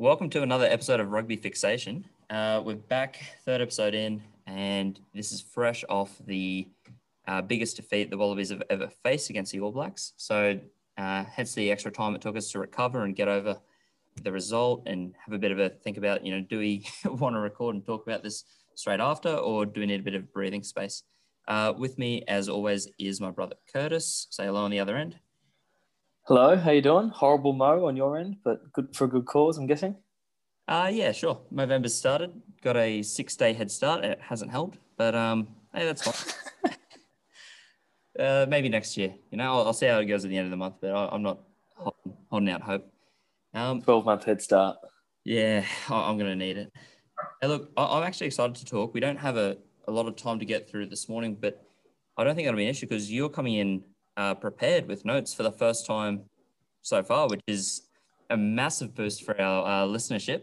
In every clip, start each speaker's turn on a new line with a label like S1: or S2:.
S1: Welcome to another episode of Rugby Fixation. Uh, we're back, third episode in, and this is fresh off the uh, biggest defeat the Wallabies have ever faced against the All Blacks. So, uh, hence the extra time it took us to recover and get over the result and have a bit of a think about, you know, do we want to record and talk about this straight after, or do we need a bit of breathing space? Uh, with me, as always, is my brother Curtis. Say hello on the other end.
S2: Hello, how you doing? Horrible Mo on your end, but good for a good cause, I'm guessing.
S1: Uh, yeah, sure. November's started. Got a six-day head start. It hasn't helped, but um, hey, that's fine. uh, maybe next year. You know, I'll, I'll, see how it goes at the end of the month, but I, am not holding, holding, out hope.
S2: Um, Twelve-month head start.
S1: Yeah, I, am going to need it. Hey, look, I, I'm actually excited to talk. We don't have a, a lot of time to get through this morning, but I don't think that'll be an issue because you're coming in uh, prepared with notes for the first time so far, which is a massive boost for our uh, listenership,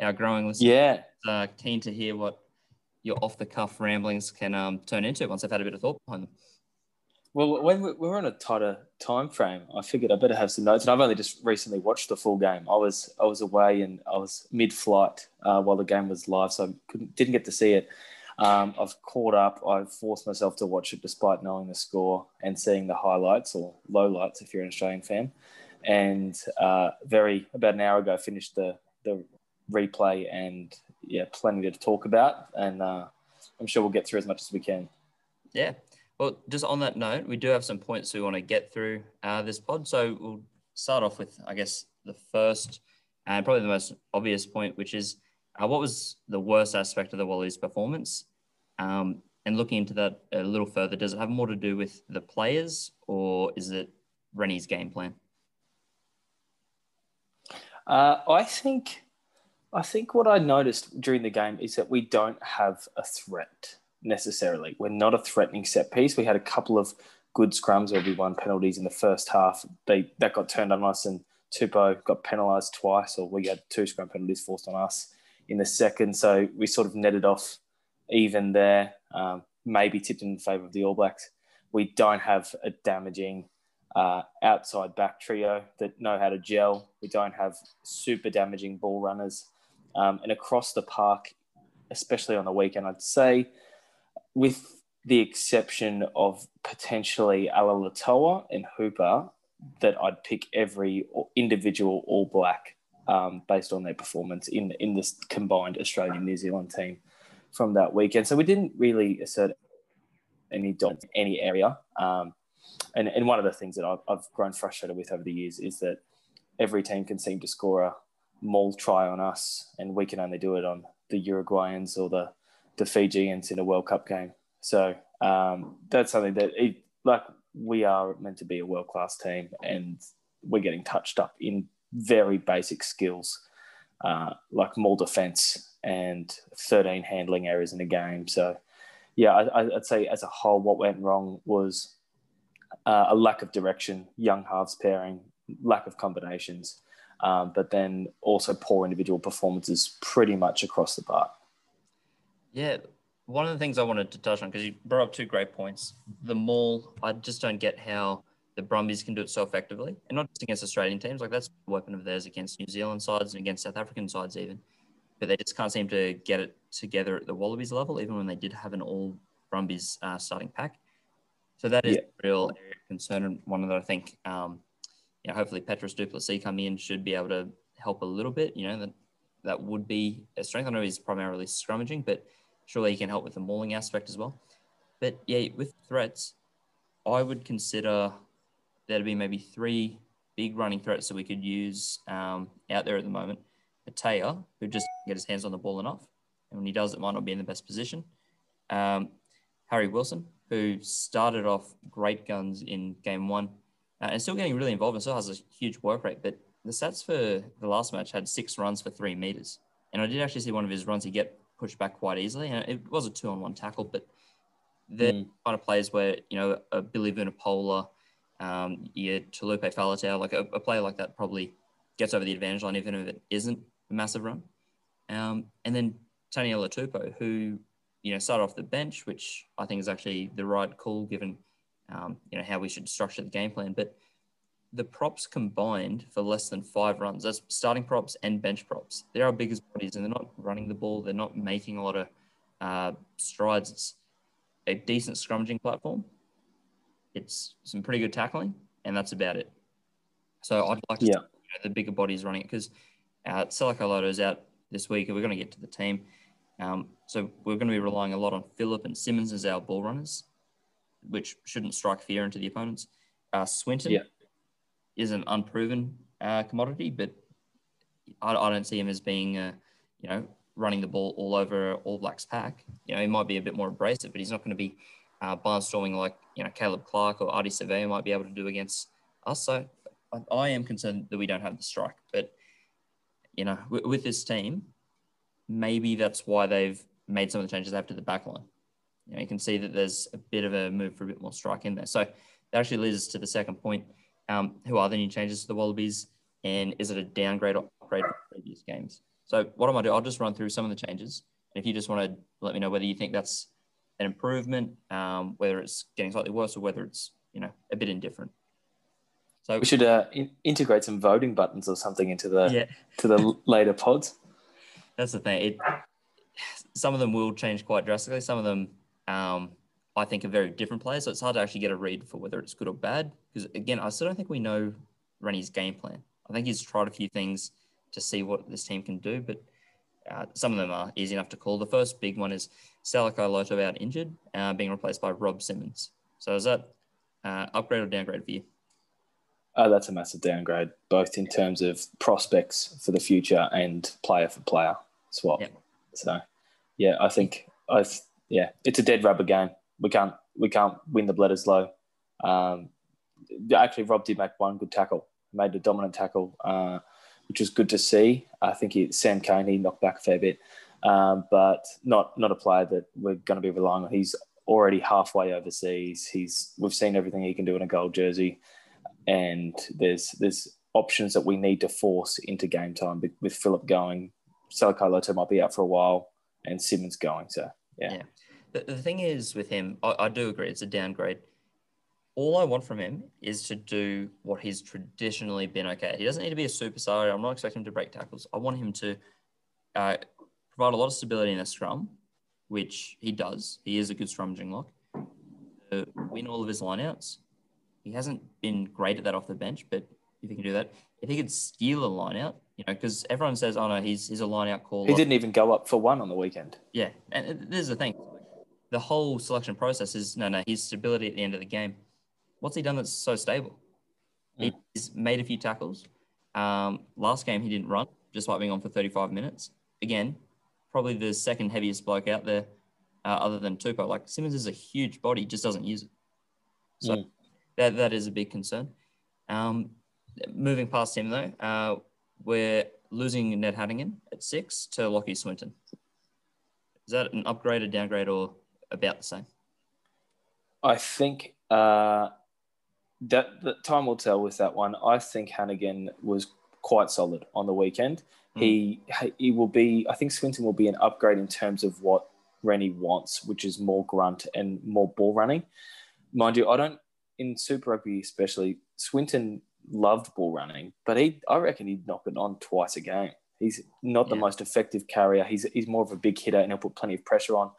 S1: our growing listeners.
S2: Yeah.
S1: Uh, keen to hear what your off the cuff ramblings can um, turn into once I've had a bit of thought behind them.
S2: Well, when we're on a tighter time frame, I figured I better have some notes. And I've only just recently watched the full game. I was I was away and I was mid flight uh, while the game was live, so I couldn't, didn't get to see it. Um, I've caught up. I've forced myself to watch it despite knowing the score and seeing the highlights or lowlights if you're an Australian fan. And uh, very about an hour ago, finished the the replay and yeah, plenty to talk about. And uh, I'm sure we'll get through as much as we can.
S1: Yeah. Well, just on that note, we do have some points we want to get through uh, this pod. So we'll start off with, I guess, the first and probably the most obvious point, which is uh, what was the worst aspect of the Wallabies' performance? Um, and looking into that a little further, does it have more to do with the players or is it Rennie's game plan?
S2: Uh, I think, I think what I noticed during the game is that we don't have a threat necessarily. We're not a threatening set piece. We had a couple of good scrums where we won penalties in the first half. They that got turned on us, and Tupou got penalised twice, or we had two scrum penalties forced on us in the second. So we sort of netted off even there, um, maybe tipped in favour of the All Blacks. We don't have a damaging uh, outside back trio that know how to gel. We don't have super damaging ball runners. Um, and across the park, especially on the weekend, I'd say, with the exception of potentially Alaalatoa and Hooper, that I'd pick every individual All Black um, based on their performance in in this combined Australian New Zealand team from that weekend. So we didn't really assert any dot any area. Um, and, and one of the things that I've, I've grown frustrated with over the years is that every team can seem to score a maul try on us, and we can only do it on the Uruguayans or the the Fijians in a World Cup game. So um, that's something that it, like we are meant to be a world class team, and we're getting touched up in very basic skills uh, like maul defense and 13 handling errors in a game. So, yeah, I, would say as a whole, what went wrong was uh, a lack of direction, young halves pairing, lack of combinations, um, but then also poor individual performances pretty much across the bar.
S1: Yeah, one of the things I wanted to touch on because you brought up two great points. The maul, I just don't get how the Brumbies can do it so effectively, and not just against Australian teams. Like that's a weapon of theirs against New Zealand sides and against South African sides even. But they just can't seem to get it together at the Wallabies level, even when they did have an all Brumbies uh, starting pack. So that is yeah. a real area of concern, and one that I think, um, you know, hopefully Petrus du Plessis coming in should be able to help a little bit. You know, that that would be a strength. I know he's primarily scrummaging, but surely he can help with the mauling aspect as well. But yeah, with threats, I would consider there'd be maybe three big running threats that we could use um, out there at the moment. Atea, who just get his hands on the ball enough, and when he does, it might not be in the best position. Um, Harry Wilson, who started off great guns in game one, uh, and still getting really involved and still has a huge work rate. But the stats for the last match had six runs for three meters, and I did actually see one of his runs he get pushed back quite easily, and it was a two-on-one tackle. But the mm. kind of players where you know a Billy Vunipola um, yeah, Taulupe Faletau, like a, a, player like that probably gets over the advantage line, even if it isn't a massive run. Um, and then Taniela Tupou, who, you know, started off the bench, which I think is actually the right call given, um, you know, how we should structure the game plan. But the props combined for less than five runs. That's starting props and bench props. They're our biggest bodies, and they're not running the ball. They're not making a lot of uh, strides. It's a decent scrummaging platform. It's some pretty good tackling, and that's about it. So I'd like to
S2: Yeah.
S1: see you know, the bigger bodies running it because uh, Salakaia-Loto is out this week, and we're going to get to the team. Um, so we're going to be relying a lot on Philip and Simmons as our ball runners, which shouldn't strike fear into the opponents. Uh, Swinton
S2: Yeah.
S1: is an unproven uh, commodity, but I, I don't see him as being, uh, you know, running the ball all over All Blacks pack. You know, he might be a bit more abrasive, but he's not going to be uh, barnstorming like you know Caleb Clarke or Ardie Savea might be able to do against us. So I, am concerned that we don't have the strike, but you know, with, with this team, maybe that's why they've made some of the changes after the back line. You know, you can see that there's a bit of a move for a bit more strike in there. So that actually leads us to the second point. Um, who are the new changes to the Wallabies, and is it a downgrade or upgrade from previous games? So what I might do, I'll just run through some of the changes. And if you just want to let me know whether you think that's an improvement, um, whether it's getting slightly worse, or whether it's you know a bit indifferent. So
S2: We should uh, in- integrate some voting buttons or something into the
S1: yeah,
S2: to the later pods.
S1: That's the thing. It, some of them will change quite drastically. Some of them, um, I think, are very different players. So it's hard to actually get a read for whether it's good or bad. Because again, I still don't think we know Rennie's game plan. I think he's tried a few things to see what this team can do, but uh, some of them are easy enough to call. The first big one is Salakaia-Loto out injured, uh, being replaced by Rob Simmons. So is that uh, upgrade or downgrade for you?
S2: Oh, that's a massive downgrade, both in terms of prospects for the future and player for player swap.
S1: Yep.
S2: So, yeah, I think I th- yeah, it's a dead rubber game. We can't we can't win the Bledisloe. Um, actually, Rob did make one good tackle, made a dominant tackle, uh, which was good to see. I think he, Sam Cane he knocked back a fair bit, um, but not not a player that we're going to be relying on. He's already halfway overseas. He's we've seen everything he can do in a gold jersey and there's there's options that we need to force into game time with Philip going. Salakaia-Loto might be out for a while, and Simmons going. So yeah,
S1: Yeah. The, the thing is with him, I, I do agree, it's a downgrade. All I want from him is to do what he's traditionally been okay. He doesn't need to be a superstar. I'm not expecting him to break tackles. I want him to uh, provide a lot of stability in a scrum, which he does. He is a good scrummaging lock. Uh, win all of his lineouts. He hasn't been great at that off the bench, but if he can do that, if he could steal a lineout, you know, because everyone says, "Oh no, he's he's a lineout caller."
S2: he didn't even go up for one on the weekend.
S1: Yeah, and this is the thing. The whole selection process is no, no. His stability at the end of the game. What's he done that's so stable?
S2: Mm.
S1: He's made a few tackles. Um, last game he didn't run, despite being on for 35 minutes. Again, probably the second heaviest bloke out there, uh, other than Tupou. Like Simmons is a huge body, just doesn't use it. So
S2: Mm.
S1: that that is a big concern. Um, moving past him though, uh, we're losing Ned Hanigan at six to Lachie Swinton. Is that an upgrade, a downgrade, or about the same?
S2: I think uh, that the time will tell with that one. I think Hanigan was quite solid on the weekend.
S1: Mm.
S2: He he will be. I think Swinton will be an upgrade in terms of what Rennie wants, which is more grunt and more ball running. Mind you, I don't in Super Rugby especially. Swinton loved ball running, but he I reckon he'd knock it on twice a game. He's not the
S1: Yeah.
S2: most effective carrier. He's he's more of a big hitter, and he'll put plenty of pressure on.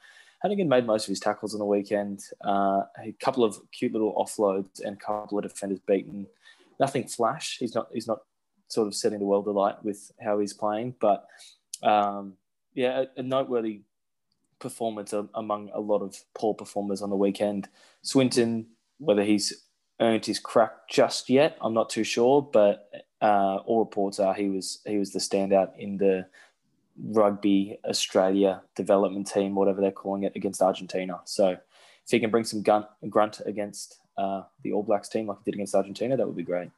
S2: Hanigan made most of his tackles on the weekend. Uh, a couple of cute little offloads and a couple of defenders beaten. Nothing flash. He's not. He's not sort of setting the world alight with how he's playing, but um, yeah, a, a noteworthy performance among a lot of poor performers on the weekend. Swinton, whether he's earned his crack just yet, I'm not too sure, but uh, all reports are he was he was the standout in the rugby Australia development team, whatever they're calling it, against Argentina. So if he can bring some gun, grunt against uh, the All Blacks team like he did against Argentina, that would be great.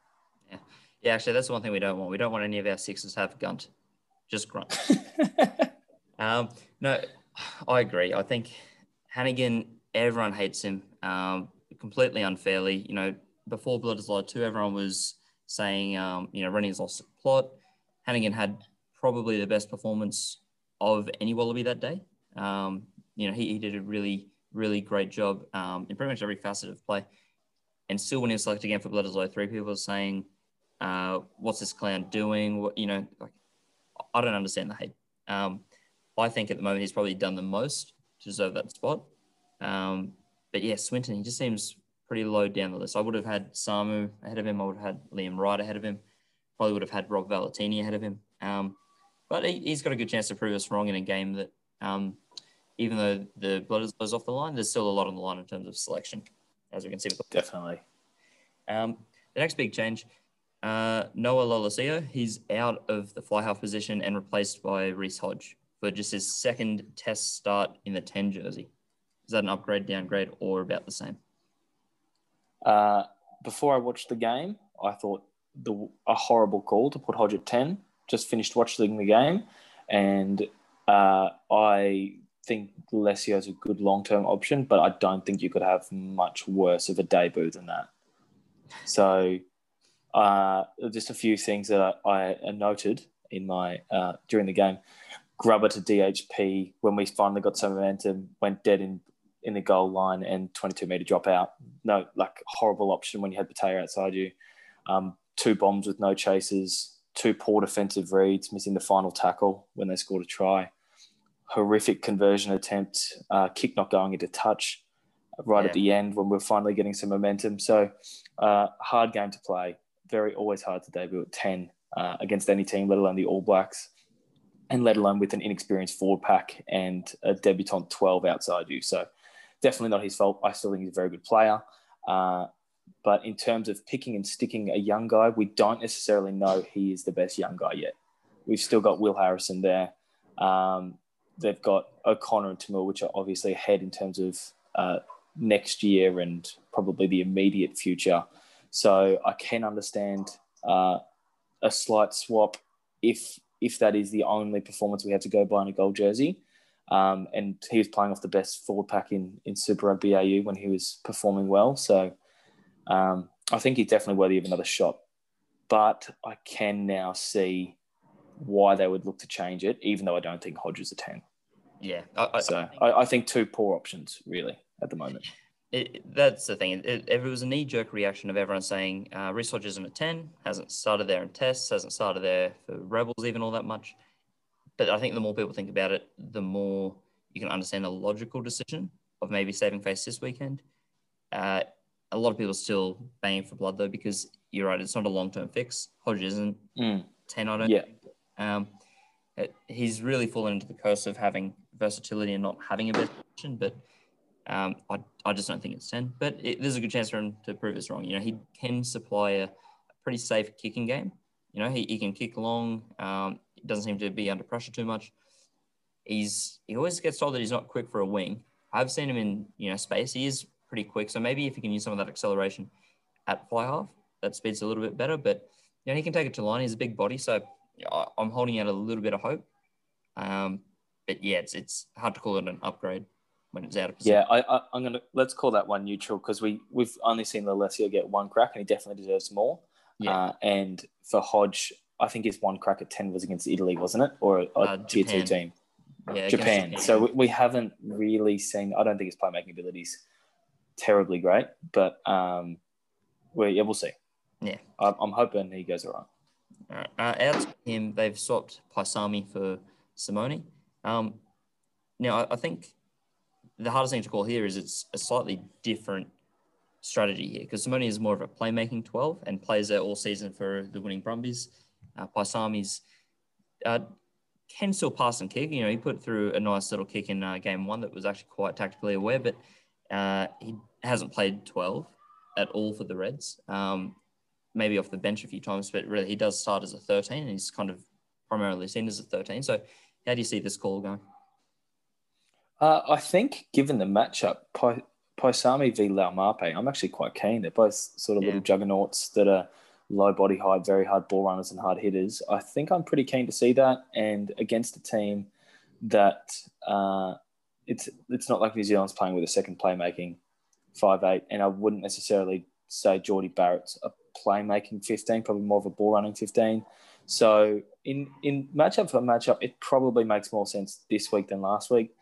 S1: Yeah, yeah, actually, that's the one thing we don't want. We don't want any of our sixes to have gunt, just grunt. Um, no, I agree. I think Hanigan, everyone hates him um, completely unfairly. You know, before Bledisloe 2, everyone was saying, um, you know, Rennie's lost the plot. Hanigan had probably the best performance of any Wallaby that day. Um, you know, he, he did a really, really great job um, in pretty much every facet of play. And still, when he was selected again for Bledisloe, three people were saying, uh, "What's this clown doing?" What you know, like I don't understand the hate. Um, I think at the moment he's probably done the most to deserve that spot. Um, but yeah, Swinton, he just seems pretty low down the list. I would have had Samu ahead of him. I would have had Liam Wright ahead of him. Probably would have had Rob Valetini ahead of him. Um, but he, has got a good chance to prove us wrong in a game that, um, even though the blood is off the line, there's still a lot on the line in terms of selection, as we can see. With
S2: the Definitely.
S1: Um, the next big change, uh, Noah Lolesio, he's out of the fly half position and replaced by Reece Hodge for just his second test start in the 10 jersey. Is that an upgrade, downgrade, or about the same?
S2: Uh, before I watched the game, I thought the a horrible call to put Hodge at 10 just finished watching the game, and uh, I think Lesio is a good long term option, but I don't think you could have much worse of a debut than that. So, uh, just a few things that I, I noted in my uh, during the game. Grubber to DHP when we finally got some momentum went dead in in the goal line and 22 meter drop out. No, like horrible option when you had Petaia outside you. Um, two bombs with no chases two poor defensive reads, missing the final tackle when they scored a try. Horrific conversion attempt, uh, kick not going into touch right yeah. at the end when we are finally getting some momentum. So, uh, hard game to play. Very always hard to debut at 10 uh, against any team, let alone the All Blacks, and let alone with an inexperienced forward pack and a debutant 12 outside you. So, definitely not his fault. I still think he's a very good player. But in terms of picking and sticking a young guy, we don't necessarily know he is the best young guy yet. We've still got Will Harrison there. Um, they've got O'Connor and Toomua, which are obviously ahead in terms of uh, next year and probably the immediate future. So I can understand uh, a slight swap if if that is the only performance we have to go by in a gold jersey. Um, and he was playing off the best forward pack in, in Super Rugby AU when he was performing well. So um, I think he's definitely worthy of another shot, but I can now see why they would look to change it, even though I don't think Hodges is a 10.
S1: Yeah.
S2: I, I, so I think, I, I think, two poor options, really, at the moment.
S1: It, that's the thing. It, if it was a knee jerk reaction of everyone saying uh, Hodges isn't a 10, hasn't started there in tests, hasn't started there for Rebels even all that much. But I think the more people think about it, the more you can understand a logical decision of maybe saving face this weekend. Uh, a lot of people are still banging for blood though because you're right, it's not a long term fix. Hodge isn't
S2: mm.
S1: ten, I don't.
S2: Yeah.
S1: Um, it, he's really fallen into the curse of having versatility and not having a best option, but um, I, I just don't think it's 10. But it, there's a good chance for him to prove us wrong. You know, he can supply a, a pretty safe kicking game. You know, he, he can kick long. Um, doesn't seem to be under pressure too much. He's he always gets told that he's not quick for a wing. I've seen him in you know space. He is pretty quick. So maybe if he can use some of that acceleration at fly half, that speed's a little bit better. But you know, he can take it to line. He's a big body, so I'm holding out a little bit of hope. Um, but yeah, it's it's hard to call it an upgrade when it's out of.
S2: Position. Yeah, I, I, am gonna let's call that one neutral because we we've only seen Lolesio get one crack, and he definitely deserves more. Yeah. Uh, and for Hodge, I think his one crack at ten was against Italy, wasn't it, or a, a uh, tier two team? Yeah, Japan. Japan. So we, we haven't really seen. I don't think his playmaking abilities terribly great, but um, we yeah, we'll see.
S1: Yeah,
S2: I'm, I'm hoping he goes all
S1: right. Uh, out him, they've swapped Paisami for Simone. Um, now, I, I think the hardest thing to call here is it's a slightly different strategy here because Simone is more of a playmaking 12 and plays there all season for the winning Brumbies. Uh, Paisami's uh, can still pass and kick. You know, he put through a nice little kick in uh, game one that was actually quite tactically aware, but uh, he hasn't played 12 at all for the Reds. Um, maybe off the bench a few times, but really he does start as a 13 and he's kind of primarily seen as a 13. So how do you see this call going?
S2: Uh, I think given the matchup, Paisami v Laumape, I'm actually quite keen. They're both sort of yeah. little juggernauts that are low body height, very hard ball runners and hard hitters. I think I'm pretty keen to see that. And against a team that uh, it's it's not like New Zealand's playing with a second playmaking five eight, and I wouldn't necessarily say Jordie Barrett's a playmaking fifteen, probably more of a ball running fifteen. So in in matchup for matchup, it probably makes more sense this week than last week.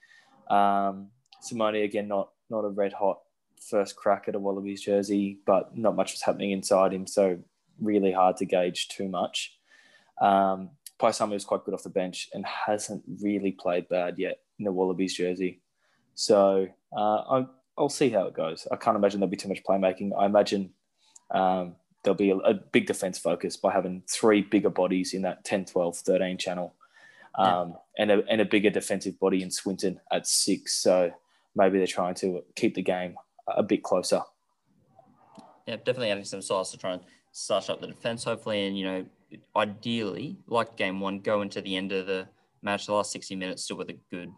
S2: Um, Simone again, not not a red hot first crack at a Wallabies jersey, but not much was happening inside him, so really hard to gauge too much. Um, Paisami was quite good off the bench and hasn't really played bad yet in the Wallabies jersey. So uh, I'll see how it goes. I can't imagine there'll be too much playmaking. I imagine um, there'll be a, a, big defense focus by having three bigger bodies in that 10, 12, 13 channel um, yeah. and, a, and a bigger defensive body in Swinton at six. So maybe they're trying to keep the game a bit closer.
S1: Yeah, definitely adding some size to try and start up the defense, hopefully. And, you know, ideally, like game one, go into the end of the match, the last 60 minutes, still with a good,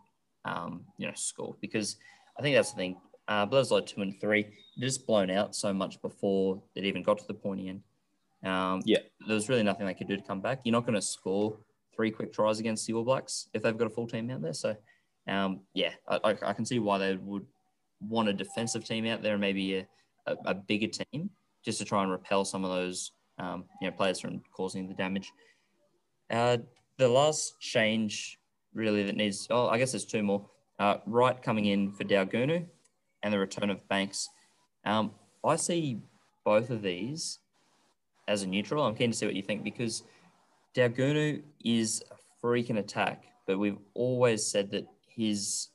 S1: um, you know, score. Because I think that's the thing. Uh, Bledisloe two and three, just blown out so much before it even got to the pointy end. Um,
S2: yeah,
S1: there was really nothing they could do to come back. You're not going to score three quick tries against the All Blacks if they've got a full team out there. So, um, yeah, I, I, can see why they would want a defensive team out there and maybe a, a, a bigger team just to try and repel some of those um, you know players from causing the damage. Uh, the last change really that needs oh I guess there's two more. Uh, Wright coming in for Daugunu and the return of Banks. Um, I see both of these as a neutral. I'm keen to see what you think because Daugunu is a freaking attack, but we've always said that his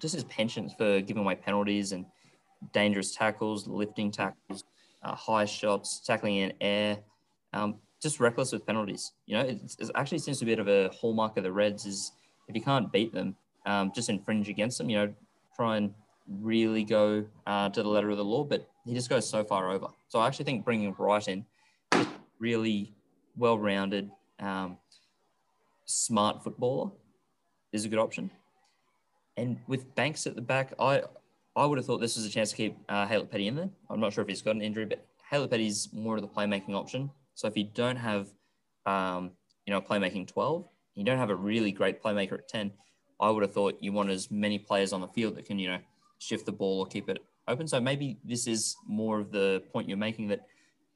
S1: just his penchant for giving away penalties and dangerous tackles, lifting tackles, uh, high shots, tackling in air, um, just reckless with penalties. You know, it, actually seems to be a bit of a hallmark of the Reds is if you can't beat them, um, just infringe against them. You know, try and really go uh, to the letter of the law, but he just goes so far over. So I actually think bringing Wright in, really well-rounded, um, smart footballer, is a good option. And with Banks at the back, I I would have thought this was a chance to keep uh, Haylett-Petty in there. I'm not sure if he's got an injury, but Haylett-Petty's more of the playmaking option. So if you don't have, um, you know, playmaking 12, you don't have a really great playmaker at 10, I would have thought you want as many players on the field that can, you know, shift the ball or keep it open. So maybe this is more of the point you're making that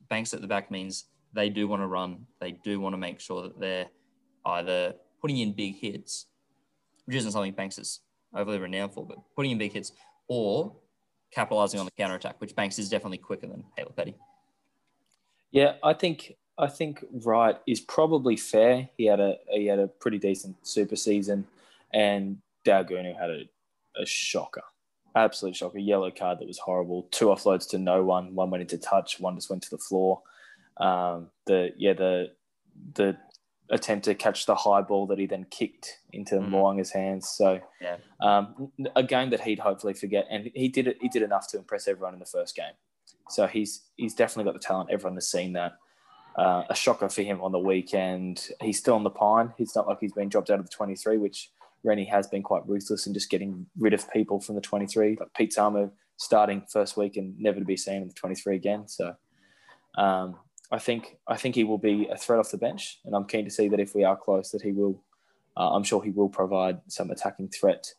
S1: Banks at the back means they do want to run. They do want to make sure that they're either putting in big hits, which isn't something Banks is overly renowned for, but putting in big hits or capitalizing on the counter attack, which Banks is definitely quicker than Haylett-Petty.
S2: Yeah, I think I think Wright is probably fair. He had a he had a pretty decent super season, and Daugunu had a, a shocker absolute shocker. Yellow card that was horrible. Two offloads to no one. One went into touch. One just went to the floor. Um, the yeah the the attempt to catch the high ball that he then kicked into mm. Mo'unga's hands. So
S1: yeah,
S2: um, a game that he'd hopefully forget, and he did it. He did enough to impress everyone in the first game. So he's he's definitely got the talent. Everyone has seen that. Uh, a shocker for him on the weekend. He's still on the pine. He's not like he's been dropped out of the 23, which Rennie has been quite ruthless in just getting rid of people from the 23. Like Pete Samu starting first week and never to be seen in the 23 again. So um, I think I think he will be a threat off the bench, and I'm keen to see that if we are close, that he will. Uh, I'm sure he will provide some attacking threat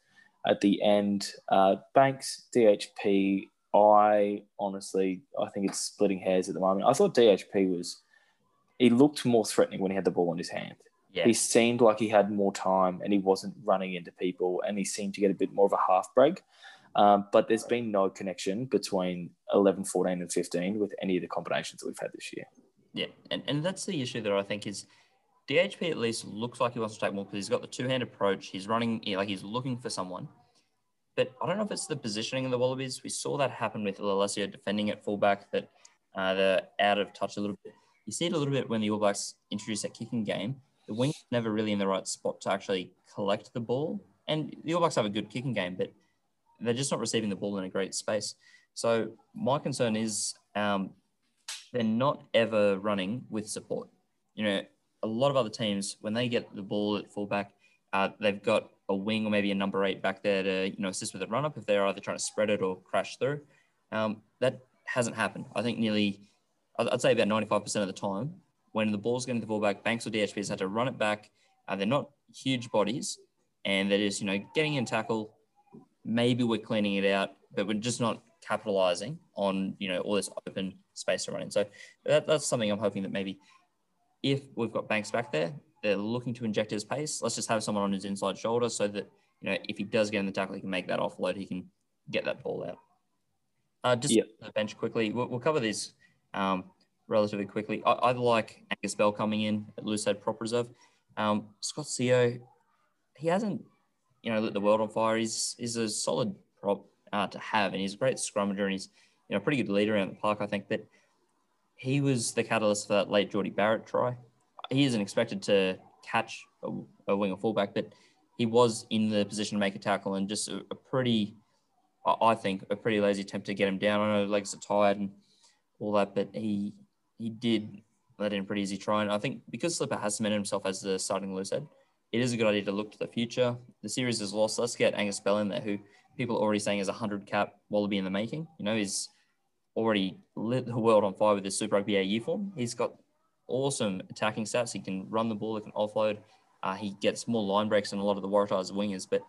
S2: at the end. Uh, Banks, DHP. I honestly, I think it's splitting hairs at the moment. I thought DHP was. He looked more threatening when he had the ball in his hand.
S1: Yeah.
S2: He seemed like he had more time and he wasn't running into people and he seemed to get a bit more of a half break. Um, but there's been no connection between 11, 14, and 15 with any of the combinations that we've had this year.
S1: Yeah, and, and that's the issue that I think is DHP at least looks like he wants to take more because he's got the two hand approach. He's running, like he's looking for someone. But I don't know if it's the positioning of the Wallabies. We saw that happen with Lolesio defending at fullback, that uh, they're out of touch a little bit. You see it a little bit when the All Blacks introduce that kicking game the wing's never really in the right spot to actually collect the ball. And the All Blacks have a good kicking game, but they're just not receiving the ball in a great space. So my concern is um, they're not ever running with support. You know, a lot of other teams when they get the ball at fullback, uh, they've got a wing or maybe a number eight back there to you know assist with the run up if they're either trying to spread it or crash through. Um, that hasn't happened. I think nearly, I'd say about ninety five percent of the time, when the ball's getting to the fullback, Banks or DHPs had to run it back. Uh, they're not huge bodies, and they're you know getting in tackle. Maybe we're cleaning it out, but we're just not capitalizing on you know all this open space to run in. So that, that's something I'm hoping that maybe if we've got Banks back there, they're looking to inject his pace. Let's just have someone on his inside shoulder so that you know if he does get in the tackle, he can make that offload. He can get that ball out. Uh, just yep. the bench quickly. We'll, we'll cover these um, relatively quickly. I, I, like Angus Bell coming in at loose head prop reserve. Um, Scott Sio, he hasn't, you know, lit the world on fire. He's, he's a solid prop uh, to have, and he's a great scrummager, and he's, you know, pretty good leader around the park, I think. But he was the catalyst for that late Jordie Barrett try. He isn't expected to catch a, a wing or fullback, but he was in the position to make a tackle and just a, a pretty, I think, a pretty lazy attempt to get him down. I know legs are tired and all that, but he he did let in a pretty easy try. And I think because Slipper has cemented himself as the starting loose head, it is a good idea to look to the future. The series is lost. Let's get Angus Bell in there, who people are already saying is a 100 cap Wallaby in the making. You know, he's already lit the world on fire with his Super Rugby AU form. He's got awesome attacking stats. He can run the ball, he can offload. Uh, he gets more line breaks than a lot of the Waratahs wingers, but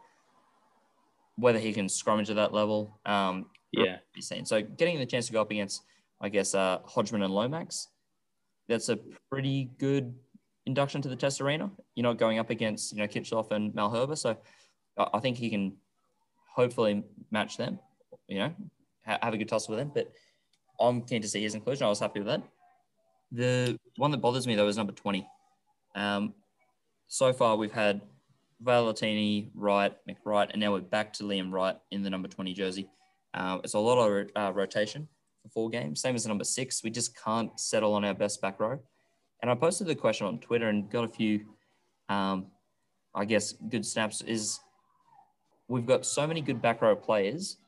S1: whether he can scrummage at that level, um,
S2: yeah,
S1: be seen. So getting the chance to go up against, I guess, uh, Hodgman and Lomax, that's a pretty good induction to the test arena. You're not going up against, you know, Kitshoff and Malherbe. So I think he can hopefully match them, you know, have a good tussle with them. But I'm keen to see his inclusion. I was happy with that. The one that bothers me though is number 20. Um, so far we've had Valetini, Wright, McReight, and now we're back to Liam Wright in the number 20 jersey. Uh, it's a lot of uh, rotation four games, same as the number six. We just can't settle on our best back row. And I posted the question on Twitter and got a few, um, I guess, good snaps. Is we've got so many good back row players,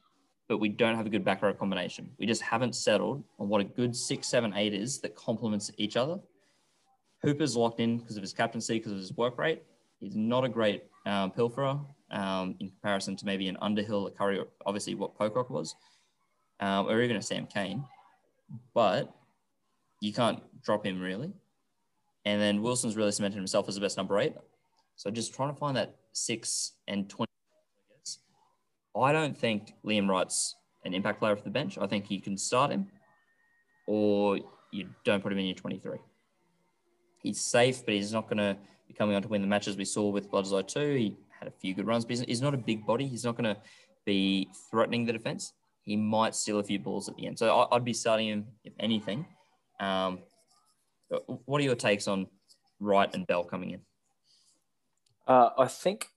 S1: but we don't have a good back row combination. We just haven't settled on what a good six, seven, eight is that complements each other. Hooper's locked in because of his captaincy, because of his work rate. He's not a great um, pilferer um, in comparison to maybe an Underhill, a Curry, obviously what Pocock was, um, or even a Sam Cane, But you can't drop him really. And then Wilson's really cemented himself as the best number eight. So just trying to find that six and 20. I don't think Liam Wright's an impact player for the bench. I think you can start him or you don't put him in your 23 he's safe, but he's not going to be coming on to win the matches we saw with Bledisloe too. He had a few good runs, but he's not a big body. He's not going to be threatening the defense. He might steal a few balls at the end. So I'd be starting him, if anything. Um, what are your takes on Wright and Bell coming in?
S2: Uh, I think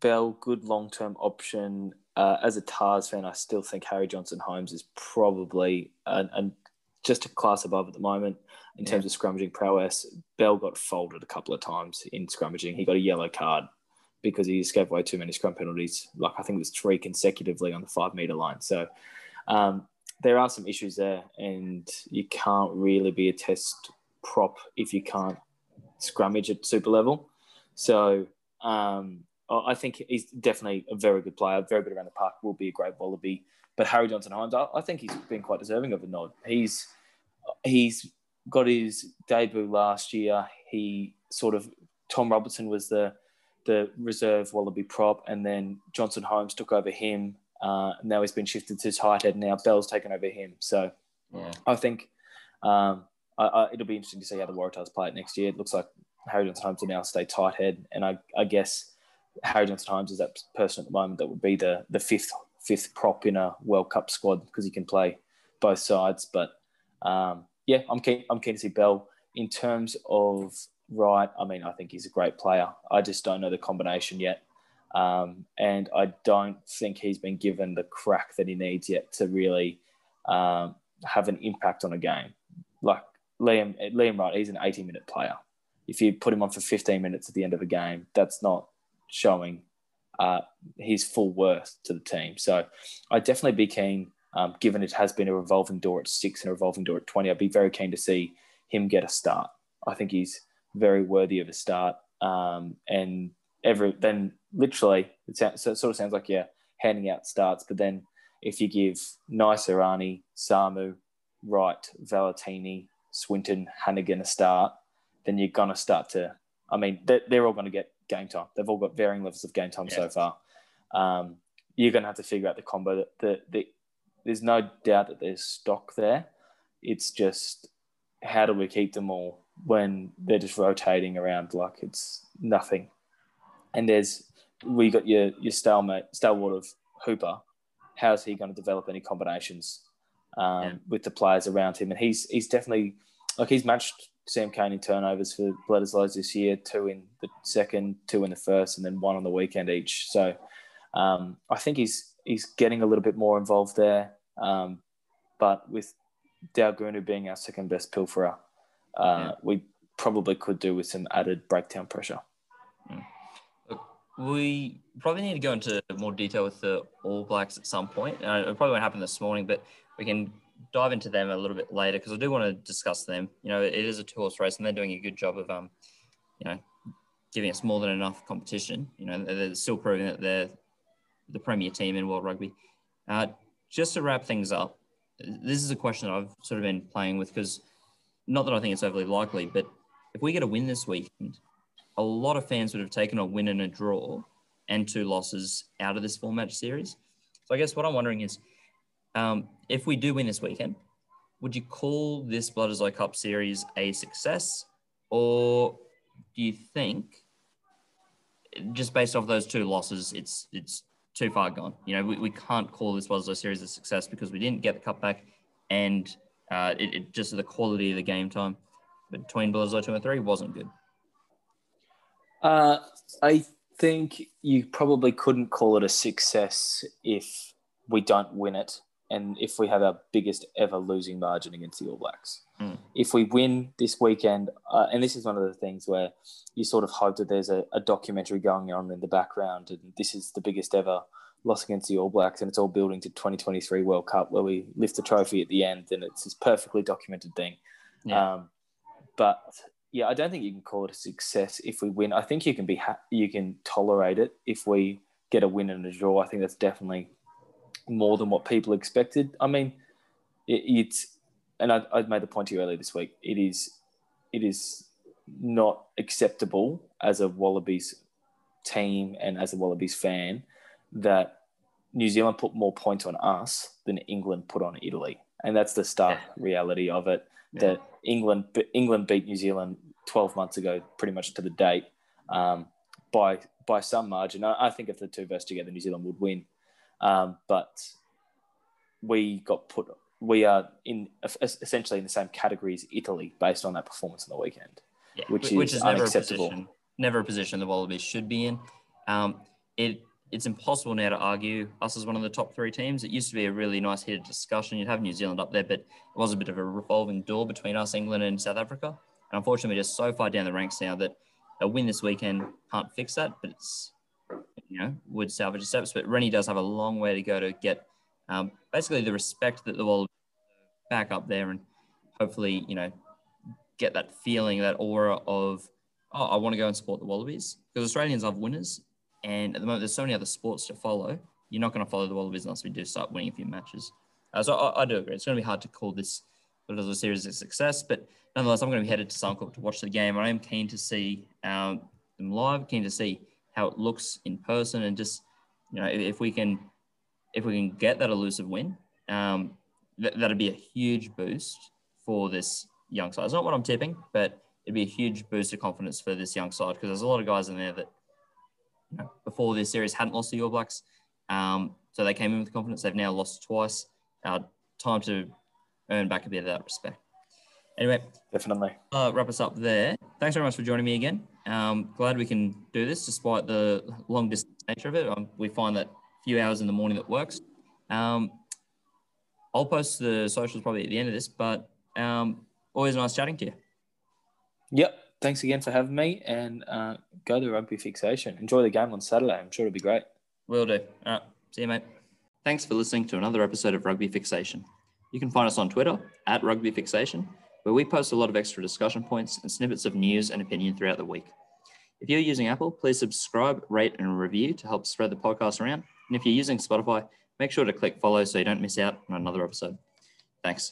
S2: Bell, good long term option. Uh, as a Tahs fan, I still think Harry Johnson Holmes is probably an, an, just a class above at the moment in yeah. terms of scrummaging prowess. Bell got folded a couple of times in scrummaging. He got a yellow card because he just gave away too many scrum penalties. Like I think it was three consecutively on the five meter line. So um, there are some issues there, and you can't really be a test prop if you can't scrummage at super level. So um, I think he's definitely a very good player, very good around the park. Will be a great wallaby. But Harry Johnson Holmes, I think he's been quite deserving of a nod. He's he's got his debut last year. He sort of Tom Robertson was the the reserve Wallaby prop, and then Johnson Holmes took over him. Uh, now he's been shifted to tight head. Now Bell's taken over him. So yeah. I think um, I, I, it'll be interesting to see how the Waratahs play it next year. It looks like Harry Johnson Holmes will now stay tight head, and I, I guess Harry Johnson Holmes is that person at the moment that would be the the fifth fifth prop in a World Cup squad because he can play both sides. But um, yeah, I'm keen. I'm keen to see Bell in terms of Wright. I mean, I think he's a great player. I just don't know the combination yet, um, and I don't think he's been given the crack that he needs yet to really um, have an impact on a game. Like Liam, Liam Wright, he's an 80 minute player. If you put him on for 15 minutes at the end of a game, that's not showing uh, his full worth to the team. So I'd definitely be keen um, given it has been a revolving door at six and a revolving door at 20, I'd be very keen to see him get a start. I think he's very worthy of a start. Um, and every then literally, it, sounds, so it sort of sounds like you're handing out starts, but then if you give Naisarani, Samu, Wright, Valetini, Swinton, Hanigan a start, then you're going to start to, I mean, they're, they're all going to get game time. They've all got varying levels of game time yeah. so far. Um, you're going to have to figure out the combo. The, the, there's no doubt that there's stock there. It's just how do we keep them all when they're just rotating around like it's nothing. And there's we got your your stalemate stalwart of Hooper. How's he going to develop any combinations? um,
S1: Yeah.
S2: with the players around him, and he's he's definitely like he's matched Sam Cane in turnovers for Bledisloe this year, two in the second, two in the first, and then one on the weekend each. So um, I think he's he's getting a little bit more involved there. Um, but with Daugunu being our second best pilferer, uh,
S1: Yeah.
S2: we probably could do with some added breakdown pressure.
S1: We probably need to go into more detail with the All Blacks at some point. Uh, it probably won't happen this morning, but we can dive into them a little bit later because I do want to discuss them. You know, it is a two horse race, and they're doing a good job of, um, you know, giving us more than enough competition. You know, they're still proving that they're the premier team in world rugby. Uh, just to wrap things up, this is a question that I've sort of been playing with because not that I think it's overly likely, but if we get a win this weekend, a lot of fans would have taken a win and a draw and two losses out of this four match series. So I guess what I'm wondering is um, if we do win this weekend, would you call this Bledisloe Cup series a success? Or do you think just based off those two losses, it's it's too far gone? You know, we, we can't call this Bledisloe series a success because we didn't get the cup back and uh, it, it just the quality of the game time between Bledisloe 2 and 3 wasn't good.
S2: Uh, I think you probably couldn't call it a success if we don't win it and if we have our biggest ever losing margin against the All Blacks.
S1: Mm.
S2: If we win this weekend, uh, and this is one of the things where you sort of hope that there's a, a documentary going on in the background, and this is the biggest ever loss against the All Blacks, and it's all building to 2023 World Cup where we lift the trophy at the end, and it's this perfectly documented thing.
S1: Yeah.
S2: Um, but yeah, I don't think you can call it a success if we win. I think you can be ha- you can tolerate it if we get a win and a draw. I think that's definitely more than what people expected. I mean, it, it's and I, I made the point to you earlier this week. It is it is not acceptable as a Wallabies team and as a Wallabies fan that New Zealand put more points on us than England put on Italy, and that's the stark reality of it. That England England beat New Zealand 12 months ago, pretty much to the date, um, by by some margin. I, I think if the two verse together, New Zealand would win, um, but we got put. We are in essentially in the same category as Italy based on that performance on the weekend.
S1: Yeah,
S2: which
S1: which
S2: is
S1: is never a position, never a position the Wallabies should be in. Um, it it's impossible now to argue us as one of the top three teams. It used to be a really nice heated discussion. You'd have New Zealand up there, but it was a bit of a revolving door between us, England, and South Africa. And unfortunately, we're just so far down the ranks now that a win this weekend can't fix that. But it's you know would salvage the steps. But Rennie does have a long way to go to get um, basically the respect that the Wallabies back up there, and hopefully you know get that feeling, that aura of oh, I want to go and support the Wallabies because Australians love winners. And at the moment, there's so many other sports to follow. You're not going to follow the Wallabies unless we do start winning a few matches. Uh, so I, I, do agree. It's going to be hard to call this a series a success, but nonetheless, I'm going to be headed to Suncorp to watch the game. I am keen to see um, them live, keen to see how it looks in person, and just you know if, if we can if we can get that elusive win, um, th- that'd be a huge boost for this young side. It's not what I'm tipping, but it'd be a huge boost of confidence for this young side because there's a lot of guys in there that before this series hadn't lost to the All Blacks. Um, so they came in with confidence. They've now lost twice. Uh, time to earn back a bit of that respect. Anyway,
S2: Definitely.
S1: uh, wrap us up there. Thanks very much for joining me again. Um, glad we can do this despite the long distance nature of it. Um, we find that a few hours in the morning that works. Um, I'll post the socials probably at the end of this, but um, always nice chatting to you.
S2: Yep. Thanks again for having me, and uh, go to rugby fixation. Enjoy the game on Saturday. I'm sure it'll be great.
S1: Will do. All right. See you, mate. Thanks for listening to another episode of Rugby Fixation. You can find us on Twitter at Rugby Fixation, where we post a lot of extra discussion points and snippets of news and opinion throughout the week. If you're using Apple, please subscribe, rate, and review to help spread the podcast around. And if you're using Spotify, make sure to click follow so you don't miss out on another episode. Thanks.